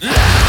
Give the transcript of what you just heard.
Yeah.